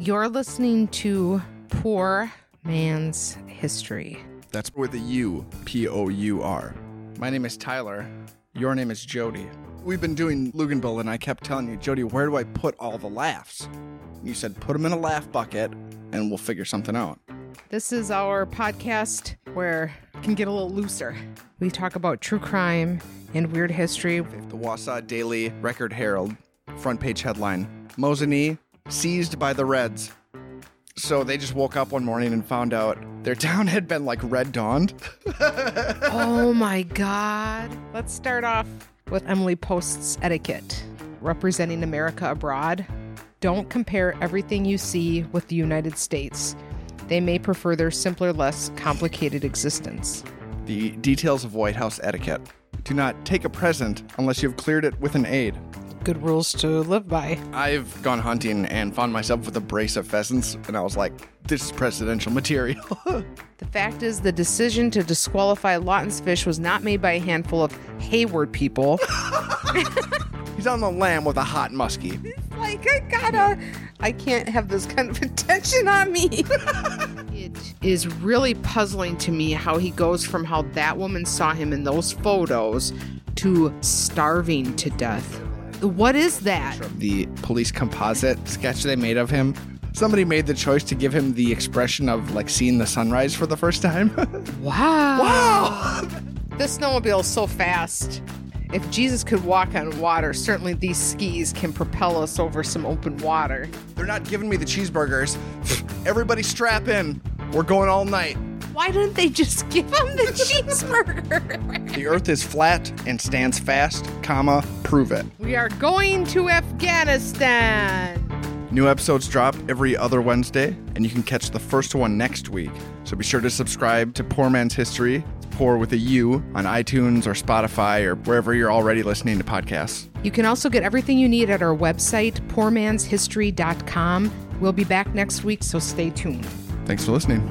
You're listening to Pour Man's History. That's with a U, P O U R. My name is Tyler. Your name is Jody. We've been doing Luganville, and I kept telling you, Jody, where do I put all the laughs? You said, put them in a laugh bucket, and we'll figure something out. This is our podcast where it can get a little looser. We talk about true crime and weird history. The Wausau Daily Record Herald front page headline Mosinee seized by the Reds. So they just woke up one morning and found out their town had been like red dawned. oh my God. Let's start off with Emily Post's etiquette representing America abroad. Don't compare everything you see with the United States. They may prefer their simpler, less complicated existence. The details of White House etiquette. Do not take a present unless you've cleared it with an aid. Good rules to live by. I've gone hunting and found myself with a brace of pheasants, and I was like, this is presidential material. the fact is, the decision to disqualify Lawton's fish was not made by a handful of Hayward people. He's on the lam with a hot muskie. It's like, I gotta, I can't have this kind of attention on me. it is really puzzling to me how he goes from how that woman saw him in those photos to starving to death. What is that? The police composite sketch they made of him. Somebody made the choice to give him the expression of like seeing the sunrise for the first time. wow. wow. this snowmobile is so fast. If Jesus could walk on water, certainly these skis can propel us over some open water. They're not giving me the cheeseburgers. Everybody strap in. We're going all night. Why didn't they just give him the cheeseburger? the earth is flat and stands fast, comma, prove it. We are going to Afghanistan. New episodes drop every other Wednesday, and you can catch the first one next week. So be sure to subscribe to Pour Man's History, Pour with a U, on iTunes or Spotify or wherever you're already listening to podcasts. You can also get everything you need at our website, pourmanshistory.com. We'll be back next week, so stay tuned. Thanks for listening.